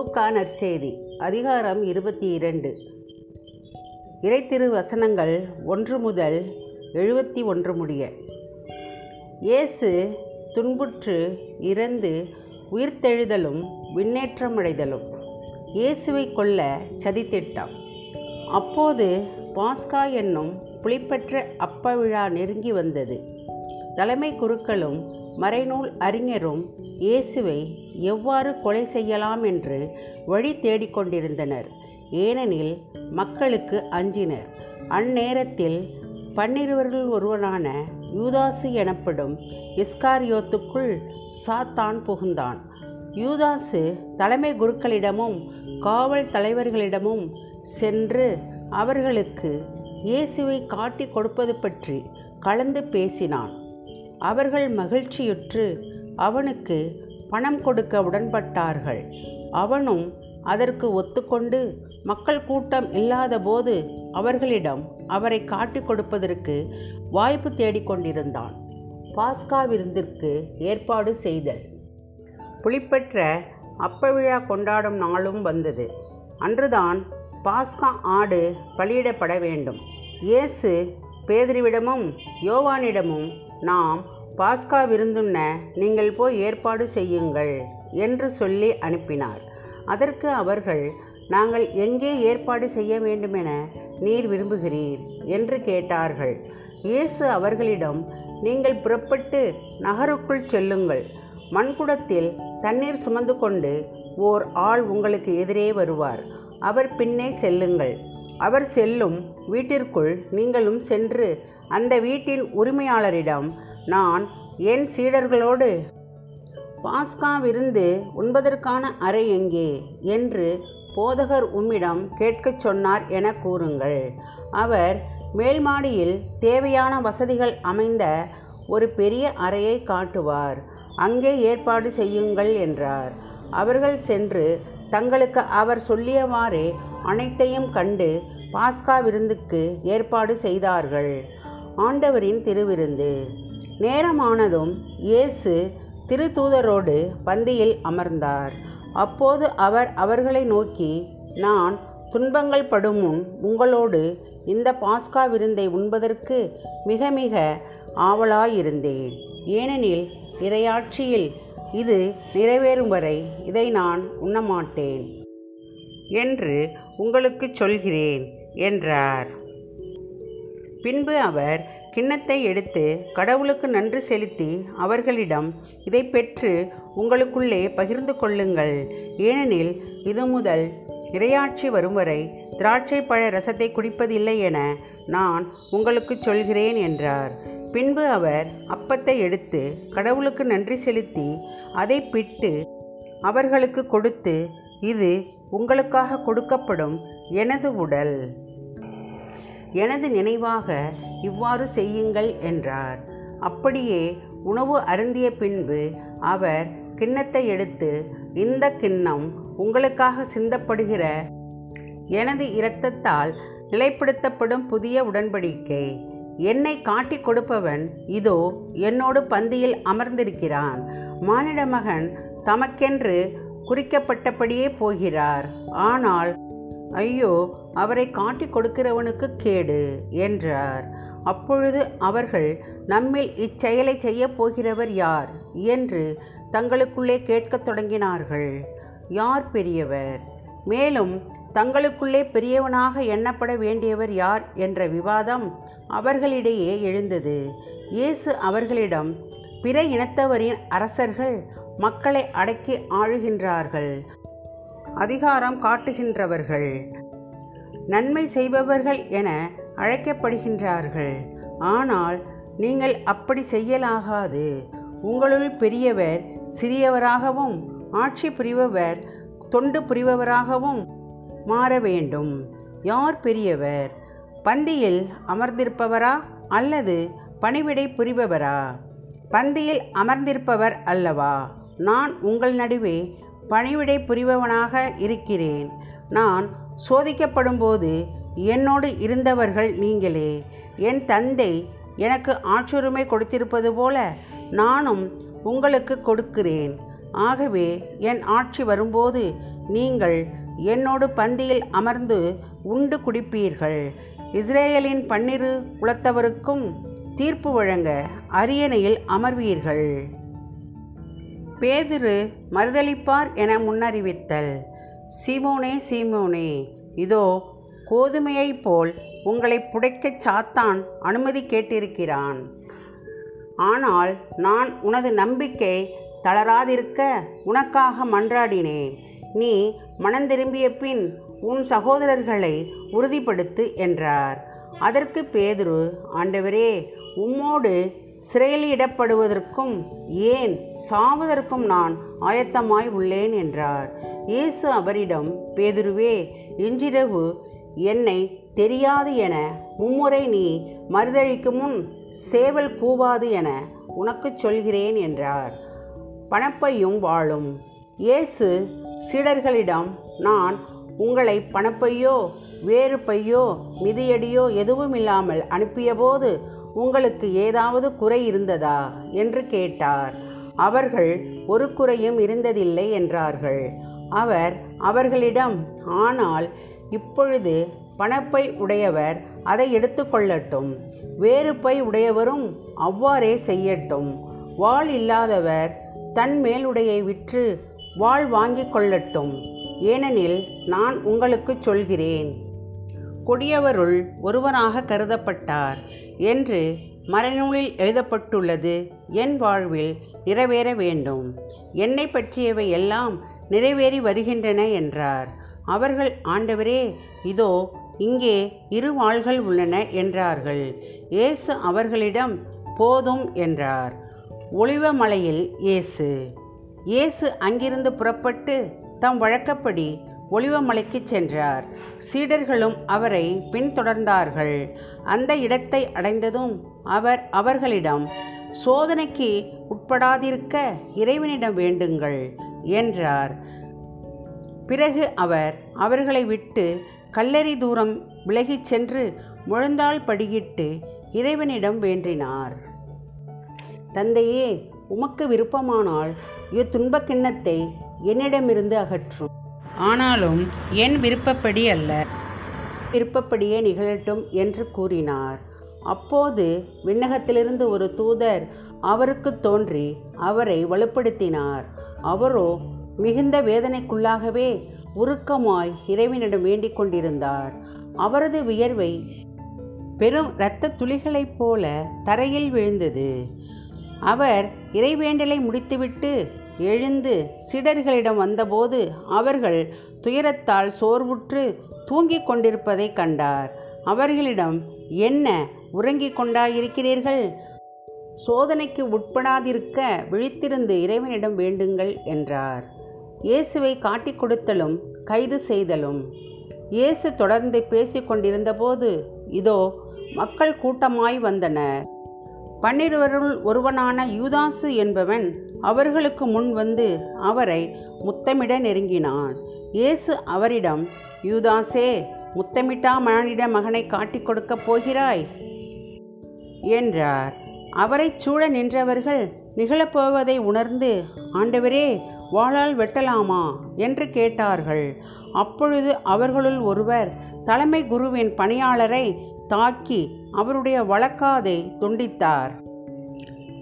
லூக்கா நற்செய்தி அதிகாரம் இருபத்தி இரண்டு இறைத்திரு வசனங்கள் ஒன்று முதல் எழுபத்தி ஒன்று முடிய. இயேசு துன்புற்று இறந்து உயிர்த்தெழுதலும் விண்ணேற்றமடைதலும் இயேசுவை கொல்ல சதித்திட்டம் அப்போது பாஸ்கா என்னும் புளிப்பற்ற அப்ப விழா நெருங்கி வந்தது. தலைமை குருக்களும் மறைநூல் அறிஞரும் இயேசுவை எவ்வாறு கொலை செய்யலாம் என்று வழி தேடிக்கொண்டிருந்தனர். ஏனெனில் மக்களுக்கு அஞ்சினர். அந்நேரத்தில் பன்னிருவரில் ஒருவனான யூதாசு எனப்படும் இஸ்காரியோத்துக்குள் சாத்தான் புகுந்தான். யூதாசு தலைமை குருக்களிடமும் காவல் தலைவர்களிடமும் சென்று அவர்களுக்கு இயேசுவை காட்டி கொடுப்பது பற்றி கலந்து பேசினான். அவர்கள் மகிழ்ச்சியுற்று அவனுக்கு பணம் கொடுக்க உடன்பட்டார்கள். அவனும் அதற்கு ஒத்துக்கொண்டு மக்கள் கூட்டம் இல்லாதபோது அவர்களிடம் அவரை காட்டிக் கொடுப்பதற்கு வாய்ப்பு தேடிக்கொண்டிருந்தான் பாஸ்கா விருந்திற்கு ஏற்பாடு செய்தல். புளிப்பெற்ற அப்ப விழா கொண்டாடும் நாளும் வந்தது. அன்றுதான் பாஸ்கா ஆடு பலியிடப்பட வேண்டும். இயேசு பேதுருவிடமும் யோவானிடமும் நாம் பாஸ்கா விருந்துண்ண நீங்கள் போய் ஏற்பாடு செய்யுங்கள் என்று சொல்லி அனுப்பினார். அதற்கு அவர்கள் நாங்கள் எங்கே ஏற்பாடு செய்ய வேண்டுமென நீர் விரும்புகிறீர்? என்று கேட்டார்கள். இயேசு அவர்களிடம் நீங்கள் புறப்பட்டு நகருக்குள் செல்லுங்கள். மண்குடத்தில் தண்ணீர் சுமந்து கொண்டு ஓர் ஆள் உங்களுக்கு எதிரே வருவார். அவர் பின்னே செல்லுங்கள். அவர் செல்லும் வீட்டிற்குள் நீங்களும் சென்று அந்த வீட்டின் உரிமையாளரிடம் நான் என் சீடர்களோடு பாஸ்கா விருந்து உண்பதற்கான அறை எங்கே? என்று போதகர் உம்மிடம் கேட்கச் சொன்னார் என கூறுங்கள். அவர் மேல்மாடியில் தேவையான வசதிகள் அமைந்த ஒரு பெரிய அறையை காட்டுவார். அங்கே ஏற்பாடு செய்யுங்கள் என்றார். அவர்கள் சென்று தங்களுக்கு அவர் சொல்லியவாறே அனைத்தையும் கண்டு பாஸ்கா விருந்துக்கு ஏற்பாடு செய்தார்கள். ஆண்டவரின் திருவிருந்து. நேரமானதும் இயேசு திருத்தூதரோடு பந்தியில் அமர்ந்தார். அப்போது அவர் அவர்களை நோக்கி நான் துன்பங்கள் படும் முன் உங்களோடு இந்த பாஸ்கா விருந்தை உண்பதற்கு மிக மிக ஆவலாயிருந்தேன். ஏனெனில் இறையாட்சியில் இது நிறைவேறும் வரை இதை நான் உண்ணமாட்டேன். என்று உங்களுக்கு சொல்கிறேன் என்றார். பின்பு அவர் கிண்ணத்தை எடுத்து கடவுளுக்கு நன்றி செலுத்தி அவர்களிடம் இதை பெற்று உங்களுக்குள்ளே பகிர்ந்து கொள்ளுங்கள். ஏனெனில் இது முதல் இரையாட்சி வரும் வரை திராட்சை பழ ரசத்தை குடிப்பதில்லை என நான் உங்களுக்கு சொல்கிறேன் என்றார். பின்பு அவர் அப்பத்தை எடுத்து கடவுளுக்கு நன்றி செலுத்தி அதை பிட்டு அவர்களுக்கு கொடுத்து இது உங்களுக்காக கொடுக்கப்படும் எனது உடல். எனது நினைவாக இவ்வாறு செய்யுங்கள் என்றார். அப்படியே உணவு அருந்திய பின்பு அவர் கிண்ணத்தை எடுத்து இந்த கிண்ணம் உங்களுக்காக சிந்தப்படுகிற எனது இரத்தத்தால் நிலைப்படுத்தப்படும் புதிய உடன்படிக்கை. என்னை காட்டி கொடுப்பவன் இதோ என்னோடு பந்தியில் அமர்ந்திருக்கிறான். மானிட மகன் தமக்கென்று குறிக்கப்பட்டபடியே போகிறார். ஆனால் ஐயோ அவரை காட்டிக் கொடுக்கிறவனுக்கு கேடு என்றார். அப்பொழுது அவர்கள் நம்மில் இச்செயலை செய்யப் போகிறவர் யார்? என்று தங்களுக்குள்ளே கேட்கத் தொடங்கினார்கள். யார் பெரியவர்? மேலும் தங்களுக்குள்ளே பெரியவனாக எண்ணப்பட வேண்டியவர் யார் என்ற விவாதம் அவர்களிடையே எழுந்தது. இயேசு அவர்களிடம் பிற இனத்தவரின் அரசர்கள் மக்களை அடக்கி ஆளுகின்றார்கள் அதிகாரம் காட்டுகின்றவர்கள் நன்மை செய்பவர்கள் என அழைக்கப்படுகின்றார்கள். ஆனால் நீங்கள் அப்படி செய்யலாகாது. உங்களுள் பெரியவர் சிறியவராகவும் ஆட்சி புரிபவர் தொண்டு புரிபவராகவும் மாற வேண்டும். யார் பெரியவர்? பந்தியில் அமர்ந்திருப்பவரா அல்லது பணிவிடை புரிபவரா? பந்தியில் அமர்ந்திருப்பவர் அல்லவா? நான் உங்கள் நடுவே பணிவிடை புரிபவனாக இருக்கிறேன். நான் சோதிக்கப்படும்போது என்னோடு இருந்தவர்கள் நீங்களே. என் தந்தை எனக்கு ஆட்சுரிமை கொடுத்திருப்பது போல நானும் உங்களுக்கு கொடுக்கிறேன். ஆகவே என் ஆட்சி வரும்போது நீங்கள் என்னோடு பந்தியில் அமர்ந்து உண்டு குடிப்பீர்கள். இஸ்ரேலின் பன்னிரு குலத்தவருக்கும் தீர்ப்பு வழங்க அரியணையில் அமர்வீர்கள். பேதுரு மறுதளிப்பார் என முன்னறிவித்தல். சீமோனே சீமோனே இதோ கோதுமையைப் போல் உங்களை புடைக்கச் சாத்தான் அனுமதி கேட்டிருக்கிறான். ஆனால் நான் உனது நம்பிக்கை தளராதிருக்க உனக்காக மன்றாடினேன். நீ மனந்திரும்பிய பின் உன் சகோதரர்களை உறுதிப்படுத்து என்றார். அதற்கு பேதுரு ஆண்டவரே உம்மோடு சிறையிலிடப்படுவதற்கும் ஏன் சாவதற்கும் நான் ஆயத்தமாய் உள்ளேன்? என்றார். இயேசு அவரிடம் பேதுருவே இன்றிரவு என்னை தெரியாது என மும்முறை நீ மறுதழிக்கு முன் சேவல் கூவாது என உனக்குச் சொல்கிறேன் என்றார். பணப்பையும் வாழும். இயேசு சீடர்களிடம் நான் உங்களை பணப்பையோ வேறு பையோ மிதியடியோ எதுவும் இல்லாமல் அனுப்பியபோது உங்களுக்கு ஏதாவது குறை இருந்ததா? என்று கேட்டார். அவர்கள் ஒரு குறையும் இருந்ததில்லை என்றார்கள். அவர் அவர்களிடம் ஆனால் இப்பொழுது பணப்பை உடையவர் அதை எடுத்துக்கொள்ளட்டும் வேறு பை உடையவரும் அவ்வாறே செய்யட்டும். வாள் இல்லாதவர் தன் மேலுடையை விற்று வாள் வாங்கிக் கொள்ளட்டும். ஏனெனில் நான் உங்களுக்கு சொல்கிறேன். கொடியவருள் ஒருவனாக கருதப்பட்டார் என்று மறைநூலில் எழுதப்பட்டுள்ளது. என் வாழ்வில் நிறைவேற வேண்டும். என்னை பற்றியவை எல்லாம் நிறைவேறி வருகின்றன என்றார். அவர்கள் ஆண்டவரே இதோ இங்கே இரு வாள்கள் உள்ளன என்றார்கள். இயேசு அவர்களிடம் போதும் என்றார். ஒளிவமலையில் இயேசு இயேசு அங்கிருந்து புறப்பட்டு தம் வழக்கப்படி ஒளிவமலைக்கு சென்றார். சீடர்களும் அவரை பின்தொடர்ந்தார்கள். அந்த இடத்தை அடைந்ததும் அவர் அவர்களிடம் சோதனைக்கு உட்படாதிருக்க இறைவனிடம் வேண்டுங்கள் என்றார். பிறகு அவர் அவர்களை விட்டு கல்லறி தூரம் விலகிச் சென்று முழந்தால் படியிட்டு இறைவனிடம் வேண்டினார். தந்தையே உமக்கு விருப்பமானால் இத்துன்பக் கிண்ணத்தை என்னிடமிருந்து அகற்றும் ஆனாலும் என் விருப்பப்படி அல்ல. விருப்பப்படியே நிகழட்டும் என்று கூறினார். அப்போது விண்ணகத்திலிருந்து ஒரு தூதர் அவருக்கு தோன்றி அவரை வலுப்படுத்தினார். அவரோ மிகுந்த வேதனைக்குள்ளாகவே உருக்கமாய் இறைவனிடம் வேண்டிக் கொண்டிருந்தார். அவரது வியர்வை பெரும் இரத்த துளிகளைப் போல தரையில் விழுந்தது. அவர் இறைவேண்டலை முடித்துவிட்டு எழுந்து சிடர்களிடம் வந்தபோது அவர்கள் துயரத்தால் சோர்வுற்று தூங்கிக் கொண்டிருப்பதை கண்டார். அவர்களிடம் என்ன உறங்கிக் கொண்டாயிருக்கிறீர்கள்? சோதனைக்கு உட்படாதிருக்க விழித்திருந்து இறைவனிடம் வேண்டுங்கள் என்றார். இயேசுவை காட்டிக் கொடுத்தலும் கைது செய்தலும் இயேசு தொடர்ந்து பேசிக் கொண்டிருந்தபோது இதோ மக்கள் கூட்டமாய் வந்தனர். பன்னிருவருள் ஒருவனான யூதாசு என்பவன் அவர்களுக்கு முன் வந்து அவரை முத்தமிட நெருங்கினான். இயேசு அவரிடம் யூதாசே முத்தமிட்டா மானிட மகனை காட்டிக் கொடுக்கப் போகிறாய்? என்றார். அவரைச் சூழ நின்றவர்கள் நிகழப்போவதை உணர்ந்து ஆண்டவரே வாளால் வெட்டலாமா? என்று கேட்டார்கள். அப்பொழுது அவர்களுள் ஒருவர் தலைமை குருவின் பணியாளரை தாக்கி அவருடைய வழக்காதை துண்டித்தார்.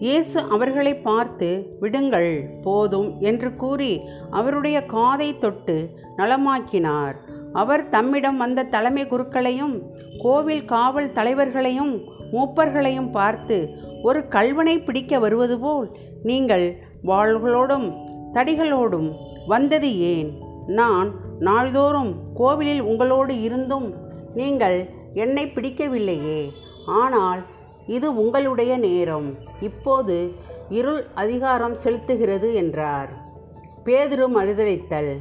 இயேசு அவர்களை பார்த்து விடுங்கள் போதும் என்று கூறி அவருடைய காதை தொட்டு நலமாக்கினார். அவர் தம்மிடம் வந்த தலைமை குருக்களையும் கோவில் காவல் தலைவர்களையும் மூப்பர்களையும் பார்த்து ஒரு கல்வனை பிடிக்க வருவது போல் நீங்கள் வாள்களோடும் தடிகளோடும் வந்தது ஏன்? நான் நாள்தோறும் கோவிலில் உங்களோடு இருந்தும் நீங்கள் என்னை பிடிக்கவில்லையே. ஆனால் இது உங்களுடைய நேரம். இப்போது இருள் அதிகாரம் செலுத்துகிறது என்றார். பேதுரு மறுதளித்தல்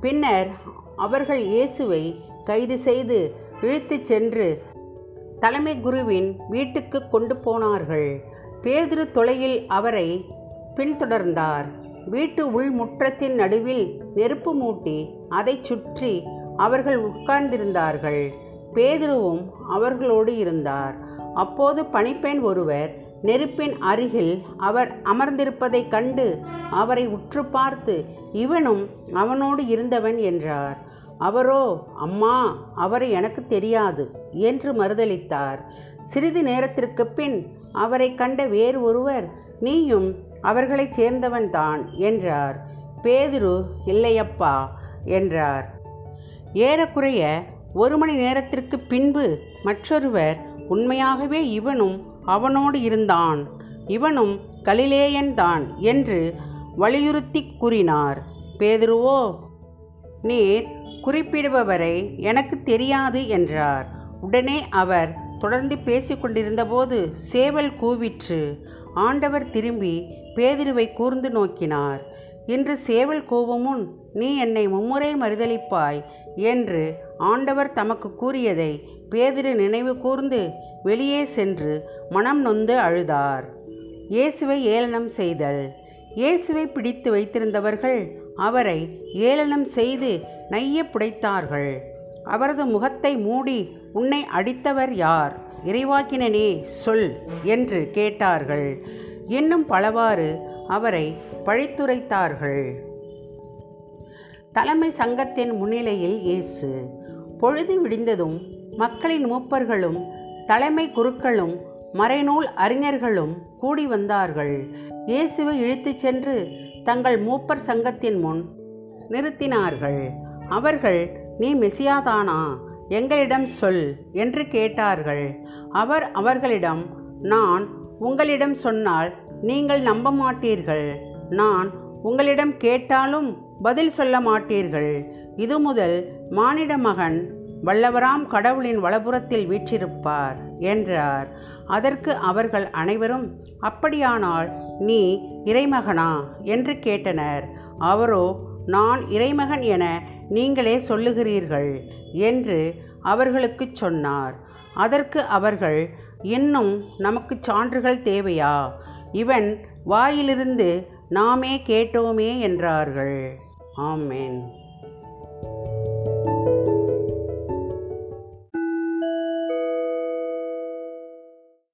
பின்னர் அவர்கள் இயேசுவை கைது செய்து இழுத்துச் சென்று தலைமை குருவின் வீட்டுக்கு கொண்டு போனார்கள். பேதுரு தொலையில் அவரை பின்தொடர்ந்தார். வீட்டு உள்முற்றத்தின் நடுவில் நெருப்பு மூட்டி அதைச் சுற்றி அவர்கள் உட்கார்ந்திருந்தார்கள். பேதுருவும் அவர்களோடு இருந்தார். அப்போது பணிப்பெண் ஒருவர் நெருப்பின் அருகில் அவர் அமர்ந்திருப்பதைக் கண்டு அவரை உற்று பார்த்து இவனும் அவனோடு இருந்தவன் என்றார். அவரோ அம்மா அவரை எனக்கு தெரியாது என்று மறுதளித்தார் சிறிது நேரத்திற்கு பின் அவரை கண்ட வேறு ஒருவர் நீயும் அவர்களைச் சேர்ந்தவன்தான் என்றார். பேதுரு இல்லையப்பா என்றார். ஏறக்குறைய ஒரு மணி நேரத்திற்கு பின்பு மற்றொருவர் உண்மையாகவே இவனும் அவனோடு இருந்தான். இவனும் கலிலேயன்தான் என்று வலியுறுத்தி கூறினார். பேதுருவோ நீர் குறிப்பிடுபவரை எனக்கு தெரியாது என்றார். உடனே அவர் தொடர்ந்து பேசிக்கொண்டிருந்தபோது சேவல் கூவிற்று. ஆண்டவர் திரும்பி பேதிருவை கூர்ந்து நோக்கினார். இன்று சேவல் கூவும் முன் நீ என்னை மும்முறை மறுதளிப்பாய் என்று ஆண்டவர் தமக்கு கூறியதை பேதிரு நினைவு கூர்ந்து வெளியே சென்று மனம் நொந்து அழுதார். இயேசுவை ஏளனம் செய்தல். இயேசுவை பிடித்து வைத்திருந்தவர்கள் அவரை ஏளனம் செய்து நைய புடைத்தார்கள். அவரது முகத்தை மூடி உன்னை அடித்தவர் யார்? இறைவாக்கினனே சொல் என்று கேட்டார்கள். இன்னும் பலவாறு அவரை பழித்துரைத்தார்கள். தலைமை சங்கத்தின் முன்னிலையில் இயேசு பொழுது விடிந்ததும் மக்களின் மூப்பர்களும் தலைமை குருக்களும் மறைநூல் அறிஞர்களும் கூடி வந்தார்கள். இயேசுவை இழுத்துச் சென்று தங்கள் மூப்பர் சங்கத்தின் முன் நிறுத்தினார்கள். அவர்கள் நீ மெசியாதானா? எங்களிடம் சொல் என்று கேட்டார்கள். அவர் அவர்களிடம் நான் உங்களிடம் சொன்னால் நீங்கள் நம்ப மாட்டீர்கள் நான் உங்களிடம் கேட்டாலும் பதில் சொல்ல மாட்டீர்கள். இது முதல் மானிட மகன் வல்லவராம் கடவுளின் வலபுறத்தில் வீற்றிருப்பார் என்றார். அதற்கு அவர்கள் அனைவரும் அப்படியானால் நீ இறைமகனா? என்று கேட்டனர். அவரோ நான் இறைமகன் என நீங்களே சொல்லுகிறீர்கள் என்று அவர்களுக்குச் சொன்னார். அதற்கு அவர்கள் இன்னும் நமக்கு சான்றுகள் தேவையா? இவன் வாயிலிருந்து நாமே கேட்டோமே என்றார்கள். Amen.